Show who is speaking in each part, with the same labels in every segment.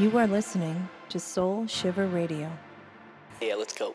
Speaker 1: You are listening to Soul Shiver Radio.
Speaker 2: Yeah, let's go.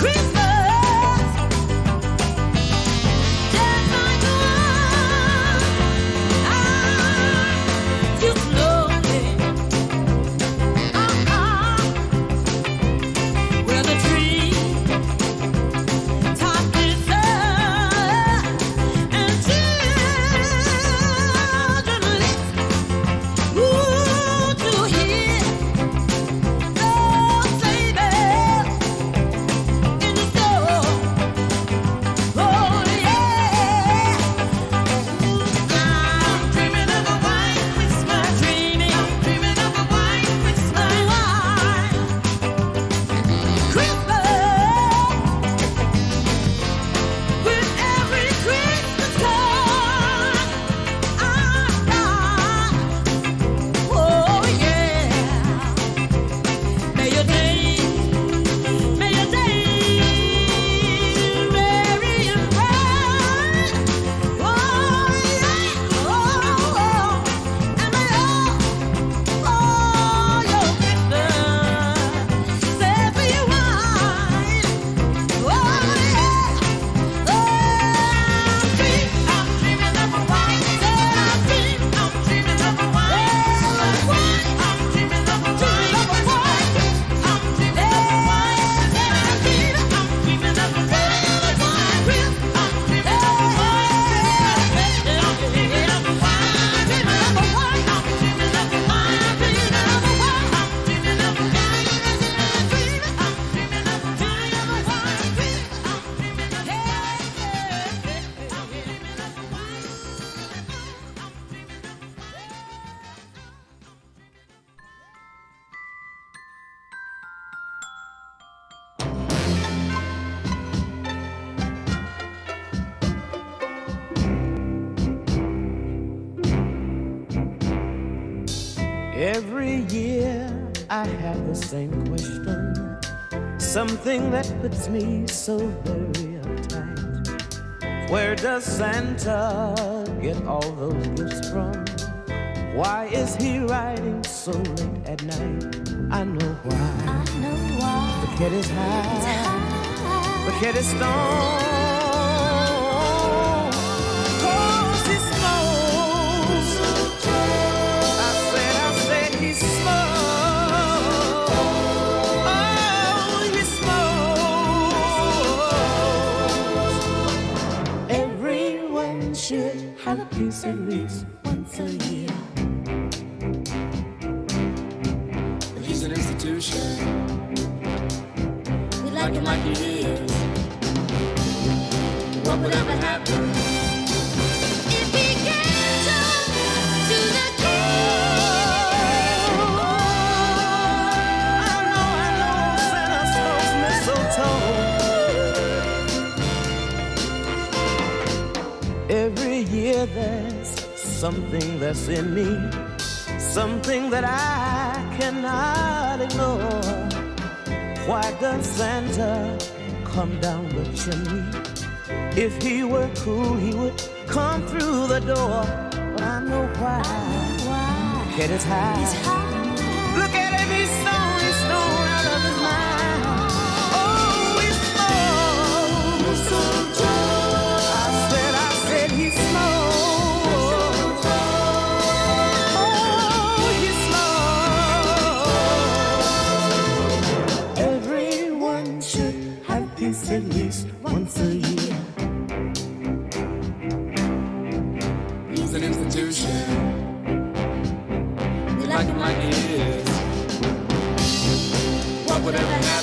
Speaker 3: Chris. same question. Something that puts me so very uptight. Where does Santa get all those gifts from? Why is he riding so late at night? I know why.
Speaker 4: I know why.
Speaker 3: The kid is high. The kid is stoned. mysteries. there's something that's in me, something that I cannot ignore. Why does Santa come down the chimney? If he were cool, he would come through the door. But I know why. I
Speaker 5: know why. It's high. High. mine is. What would ever happen?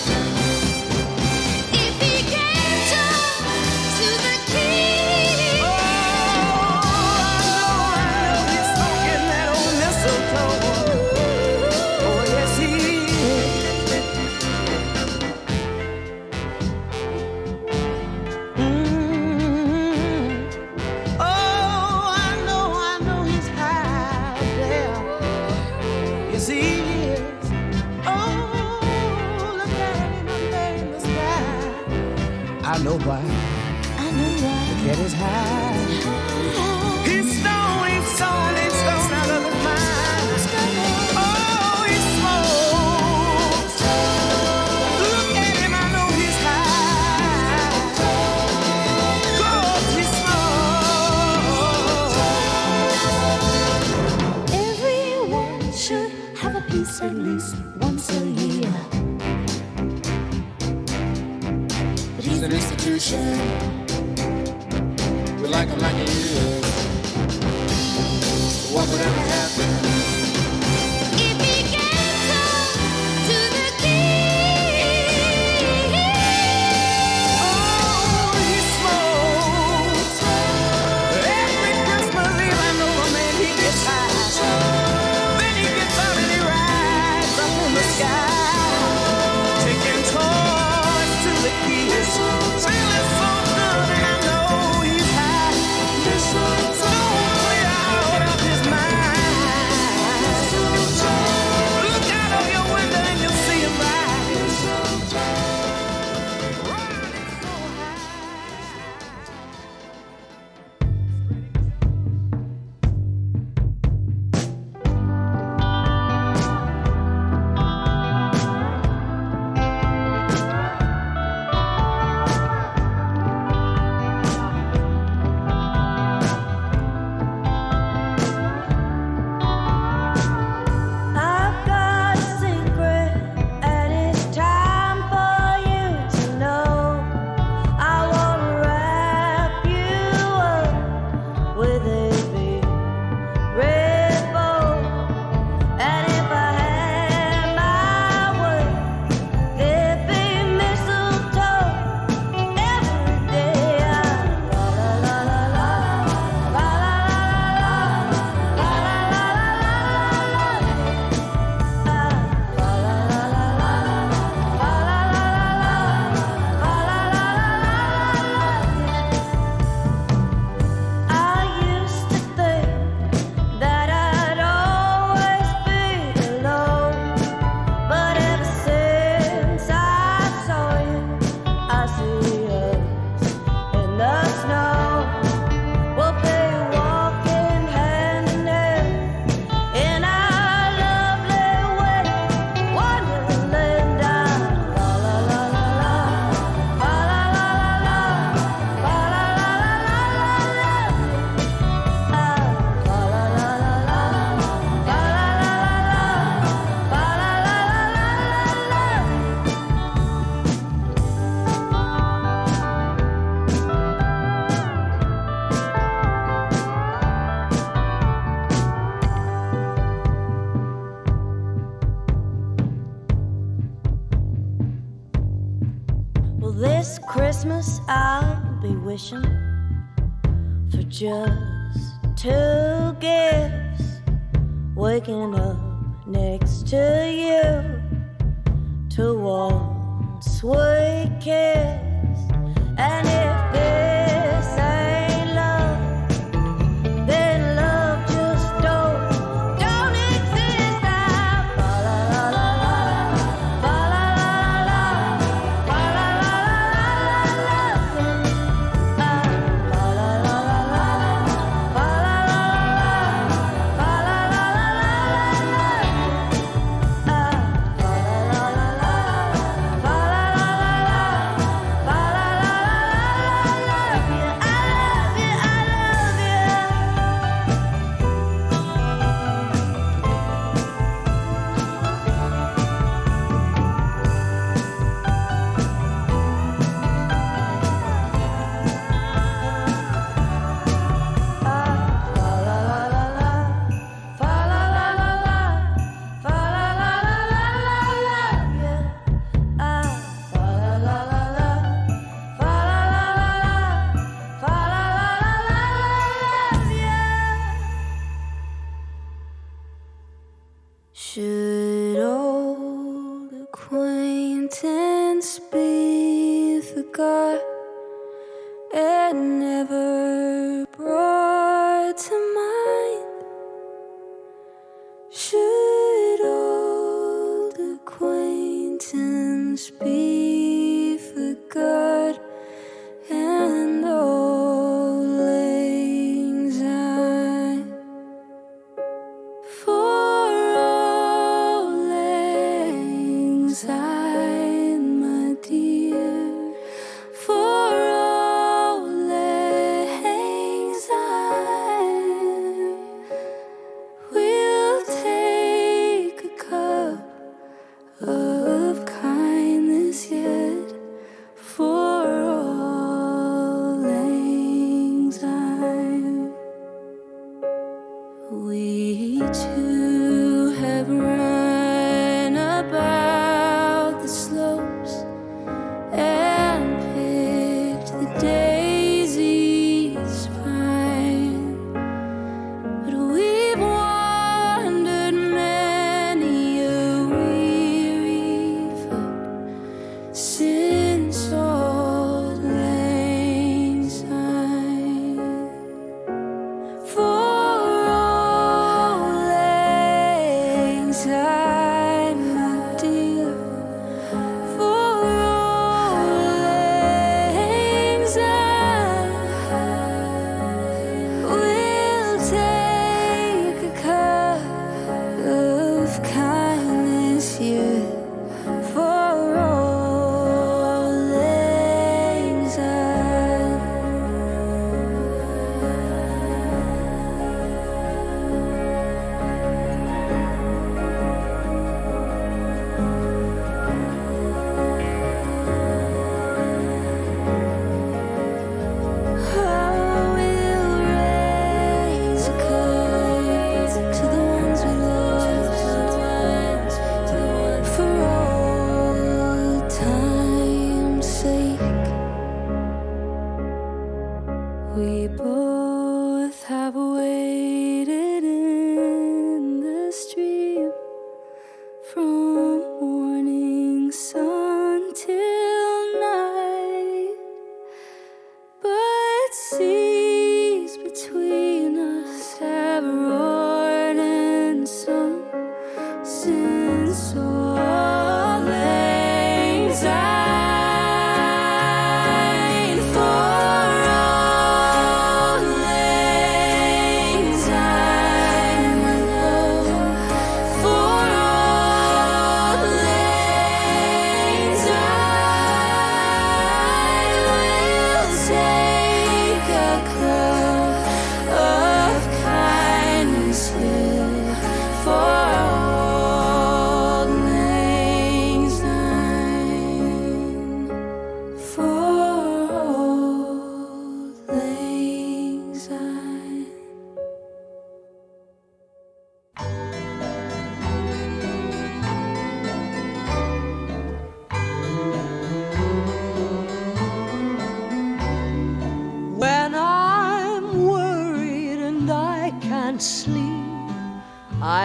Speaker 3: know why.
Speaker 4: I know why.
Speaker 3: The cat is high.
Speaker 5: We like them like it is. What would
Speaker 6: acquaintance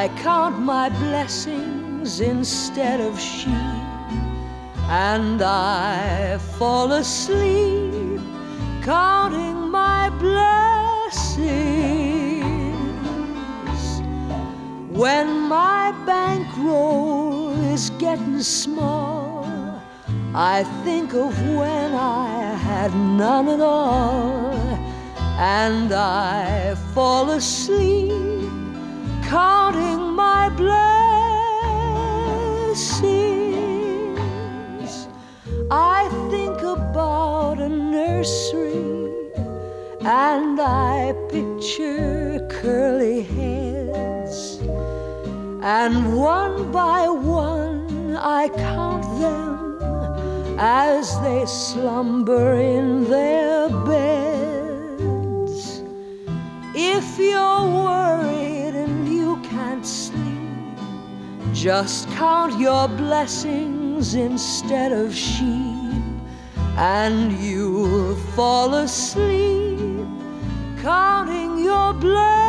Speaker 6: I
Speaker 7: count my blessings instead of sheep, and I fall asleep counting my blessings. When my bankroll is getting small, I think of when I had none at all, and I fall asleep counting my blessings. I think about a nursery and I picture curly heads, and one by one I count them as they slumber in their beds. If you're worried just count your blessings instead of sheep, and you'll fall asleep counting your blessings.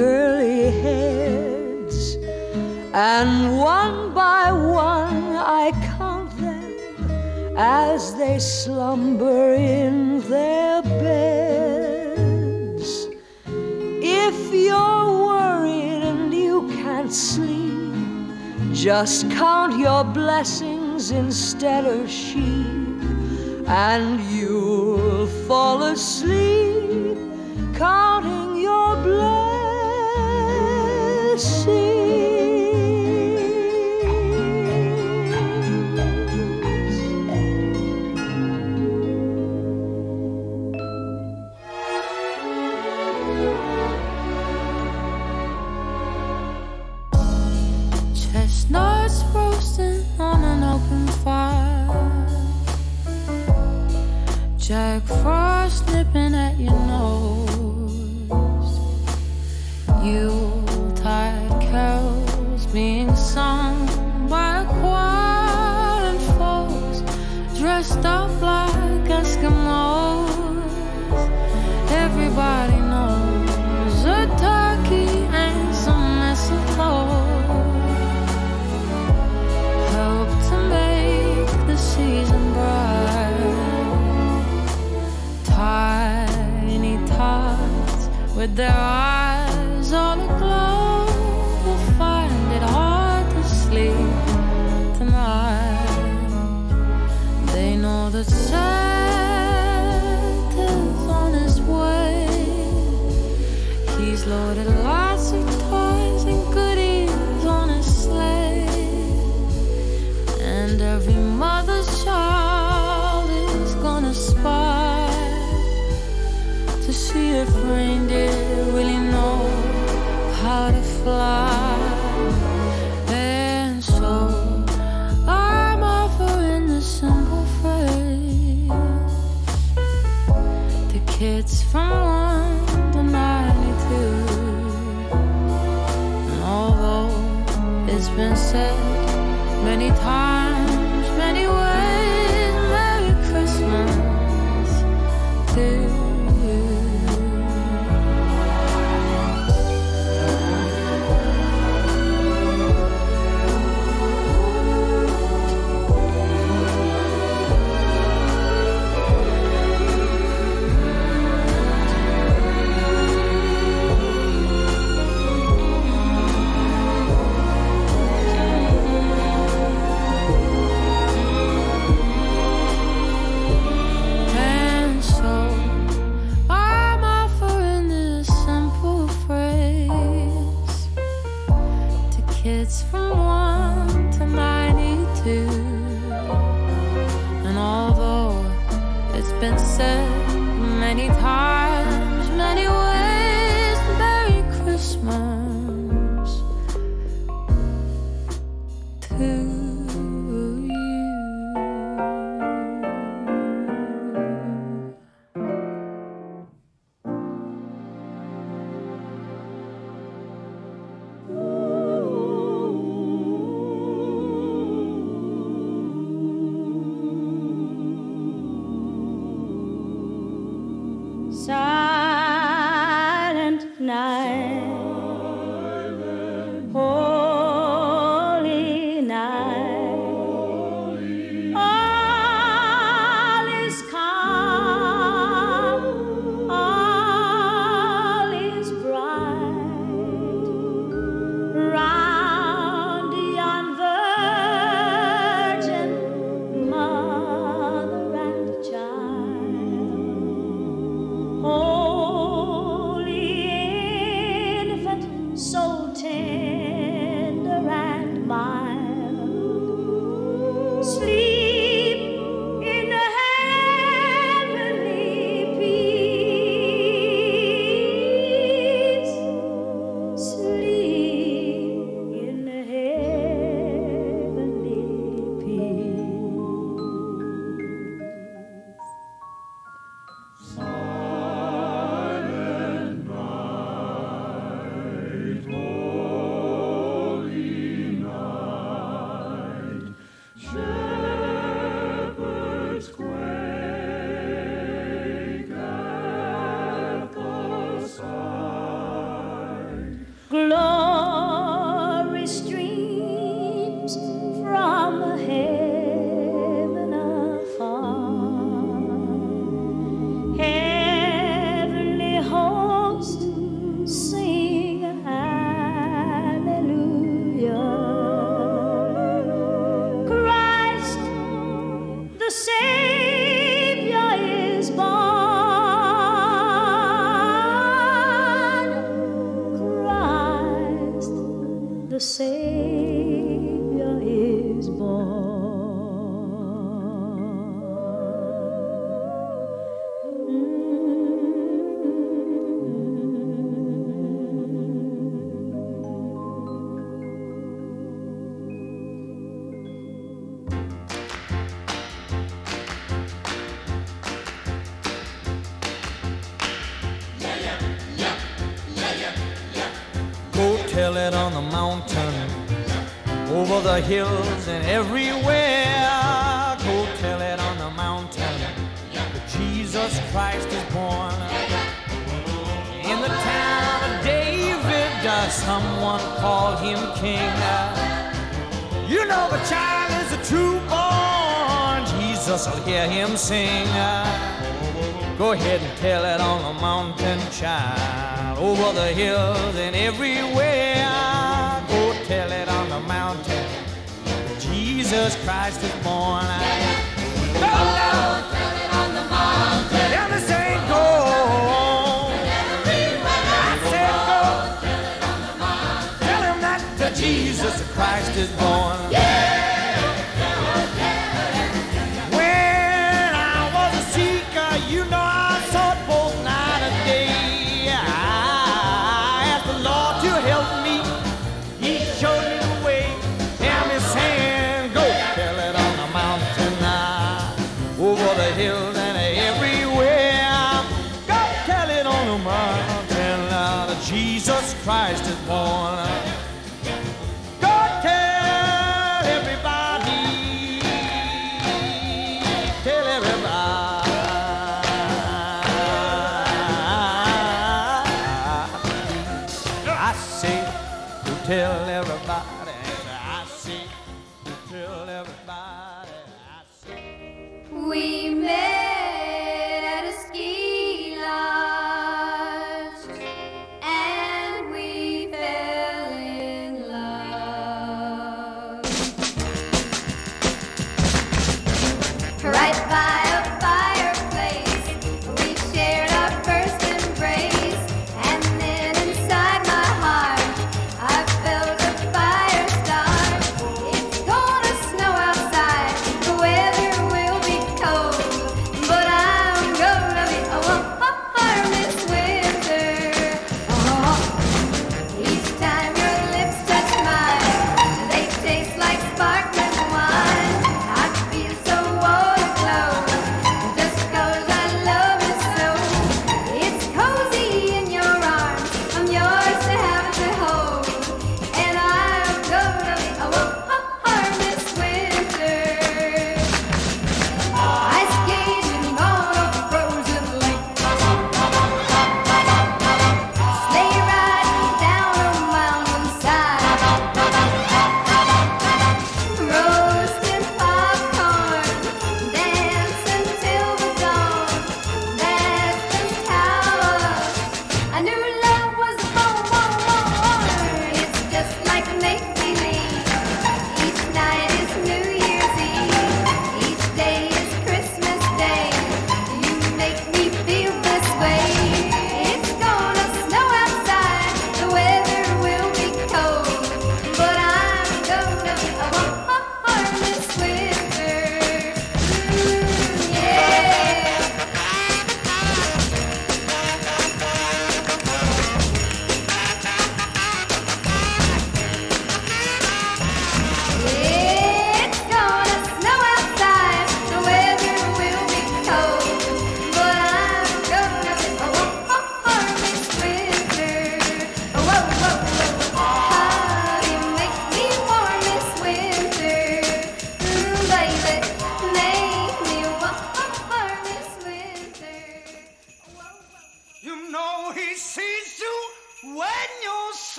Speaker 7: Curly heads, and one by one I count them as they slumber in their beds. If you're worried and you can't sleep, just count your blessings instead of sheep, and you'll fall asleep counting your blessings.
Speaker 8: With their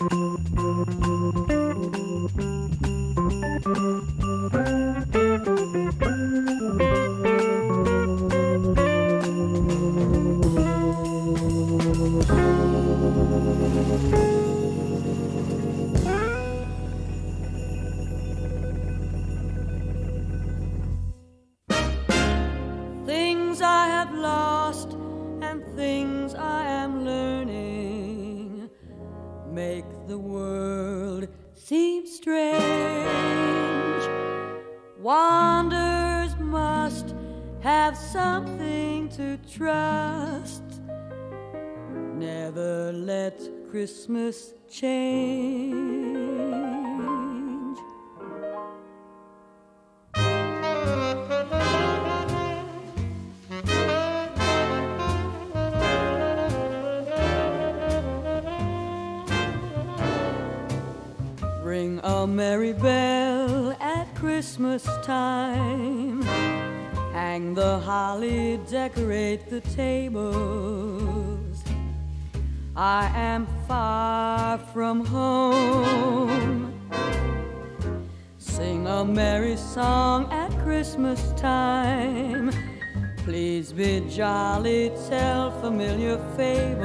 Speaker 8: Thank you. Christmas
Speaker 7: change. Ring a merry bell at Christmas time. Hang the holly, decorate the table
Speaker 6: itself familiar face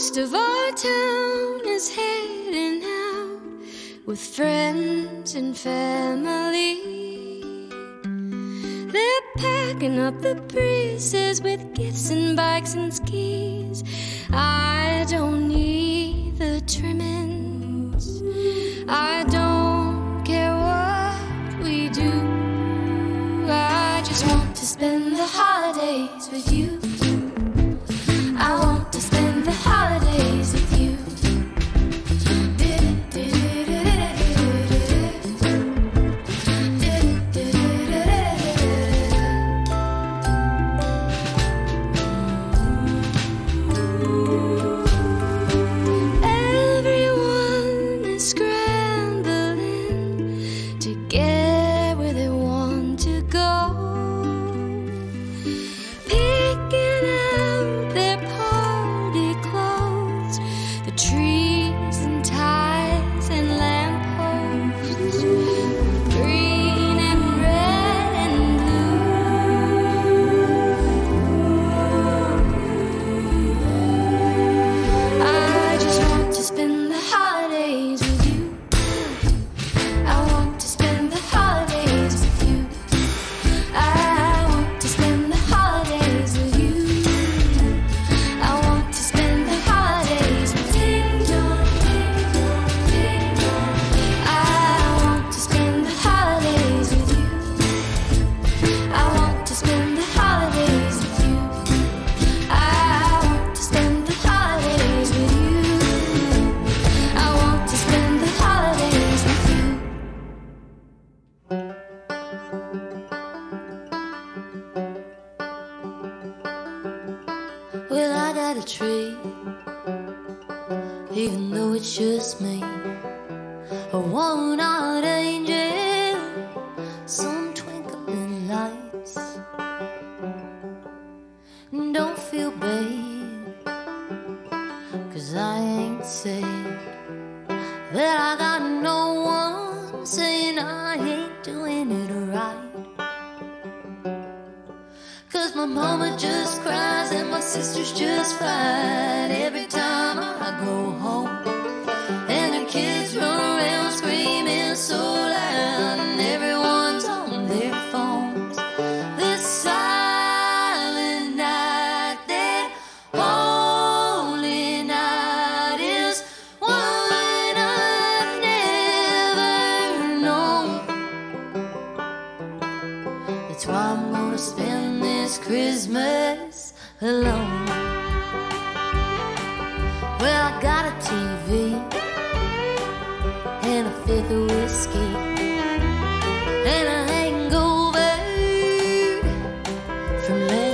Speaker 9: most of our town is heading out with friends and family. They're packing up the Priuses with gifts and bikes and skis. I don't need the trimmings. I don't care what we do. I just want to spend the holidays with you.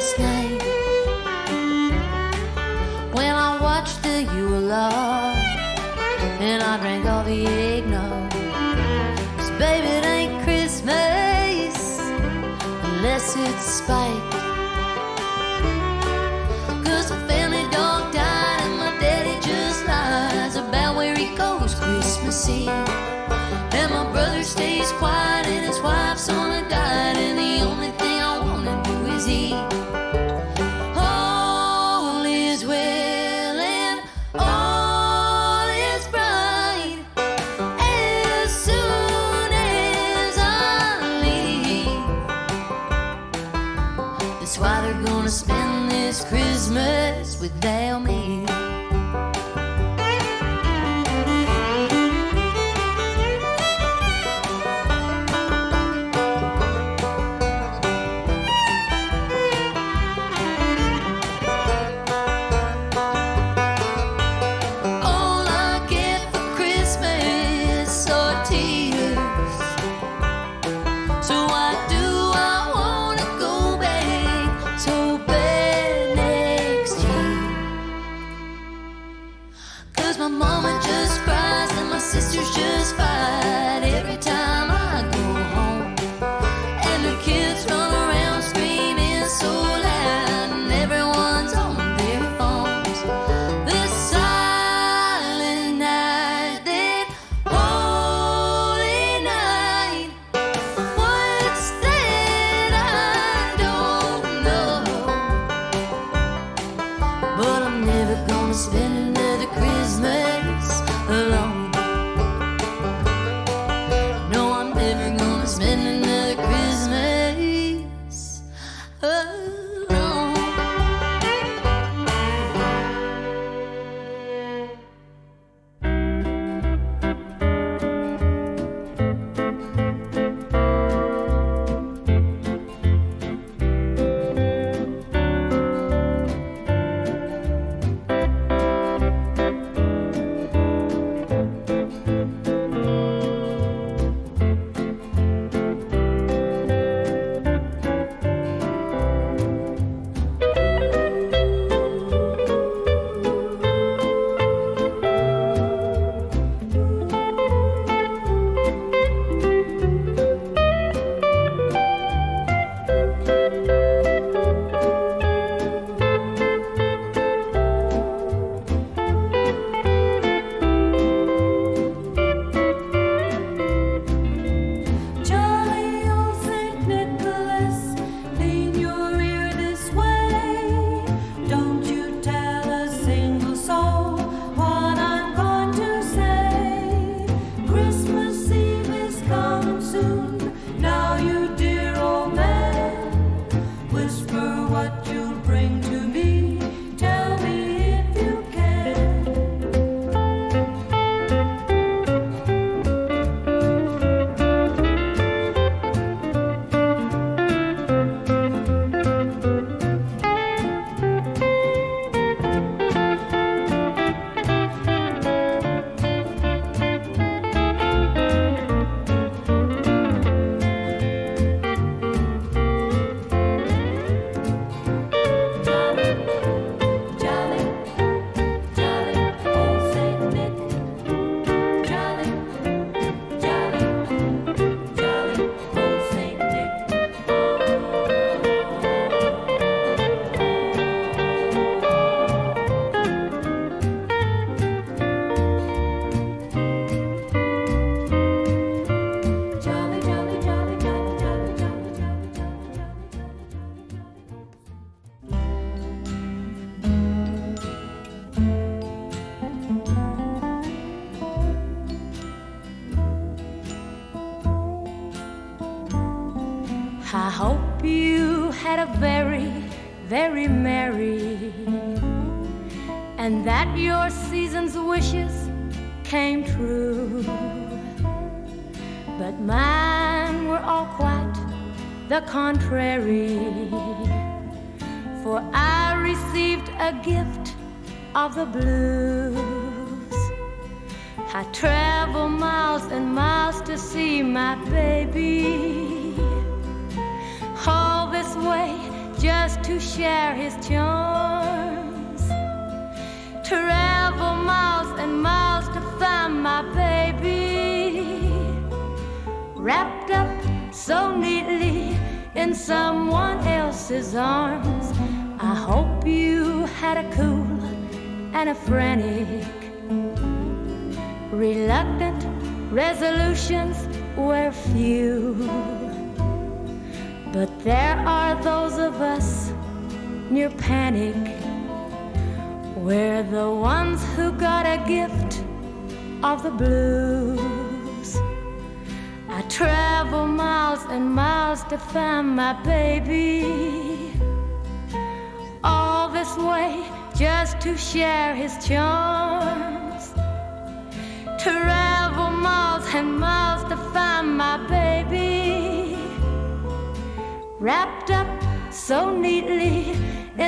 Speaker 10: last night when I watched the Yule log and I drank all the eggnog. Cause baby, it ain't Christmas unless it's spiked. Family dog died and my daddy just lies about where he goes Christmas Eve, and my brother stays quiet.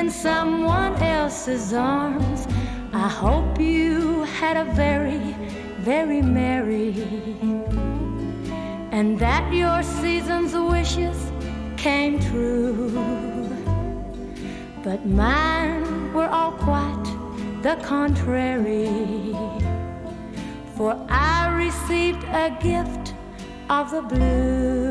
Speaker 11: in someone else's arms. I hope you had a very, very merry, and that your season's wishes came true. But mine were all quite the contrary, for I received a gift of the blue.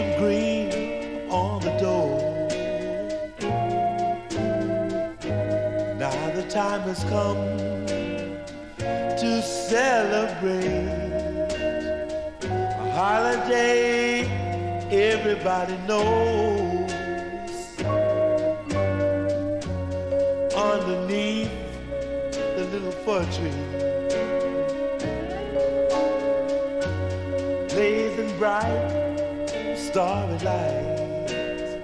Speaker 12: of green on the door. Now the time has come to celebrate a holiday everybody knows. Underneath the little fir tree. blazing bright starry light.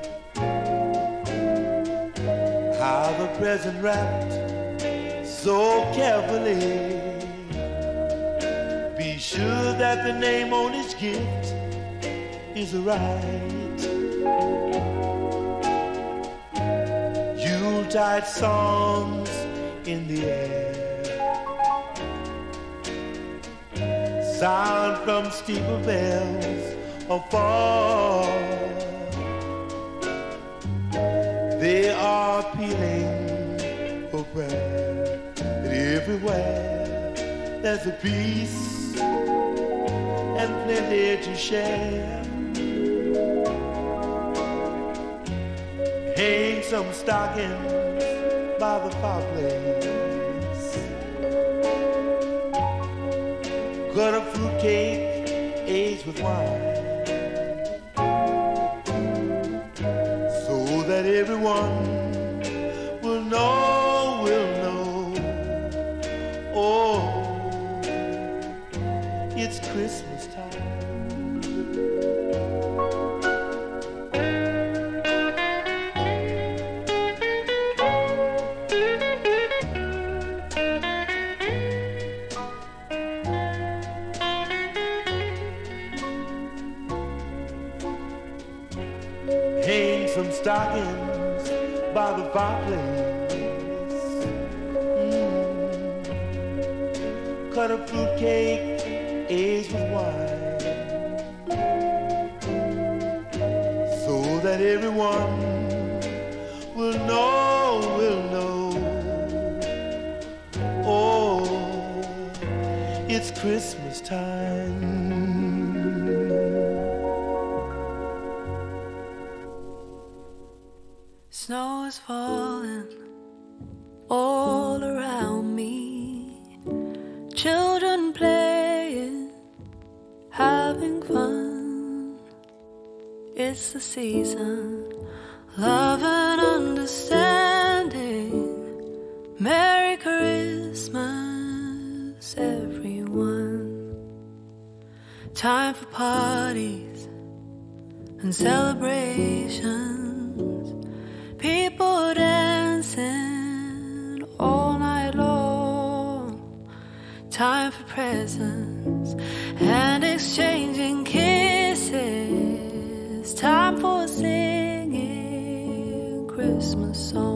Speaker 12: How the present wrapped so carefully. Be sure that the name on its gift is right. Yuletide songs in the air. Sound from steeple bells afar. They are pealing for bread. And everywhere there's a peace and plenty to share. Hang some stockings by the fireplace. Cut a fruitcake, aged with wine. time
Speaker 6: for parties and celebrations. People dancing all night long. Time for presents and exchanging kisses. Time for singing Christmas songs.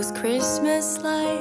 Speaker 6: was Christmas
Speaker 9: like?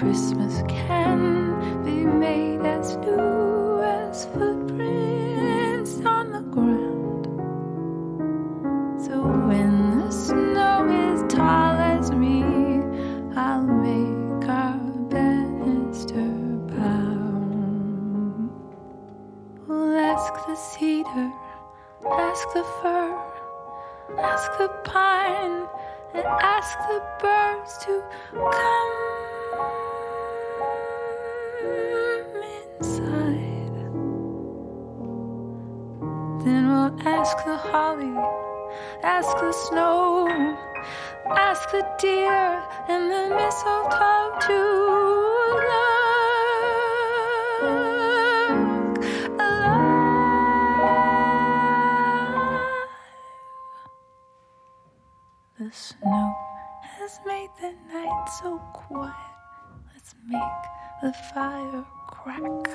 Speaker 9: Christmas can be made as new as footprints on the ground. So when the snow is tall as me, I'll make our banister bound. We'll ask the cedar, ask the fir, ask the pine, and ask the birds to come. Then
Speaker 13: we'll ask the holly, ask the snow, ask the deer and the mistletoe to love. The snow has made the night so quiet. Let's make the fire crack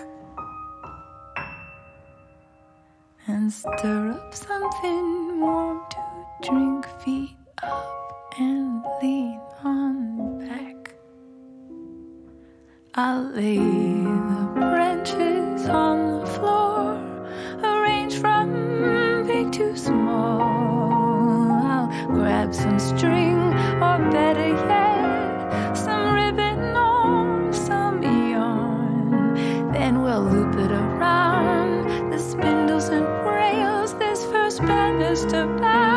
Speaker 13: and stir up something warm to drink. Feet up and lean on back. I'll lay the branches on the floor, arrange from big to small. I'll grab some strings. just about.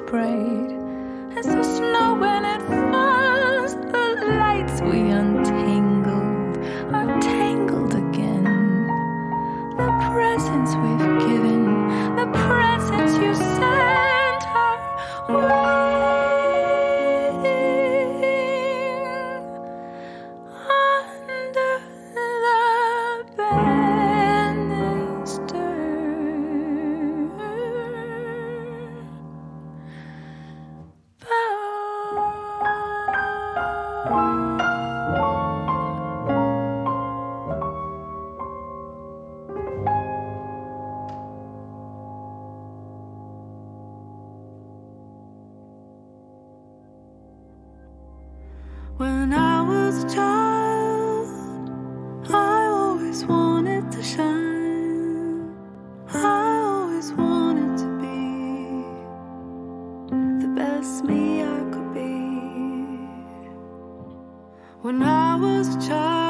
Speaker 13: prayed. When
Speaker 6: I was a child.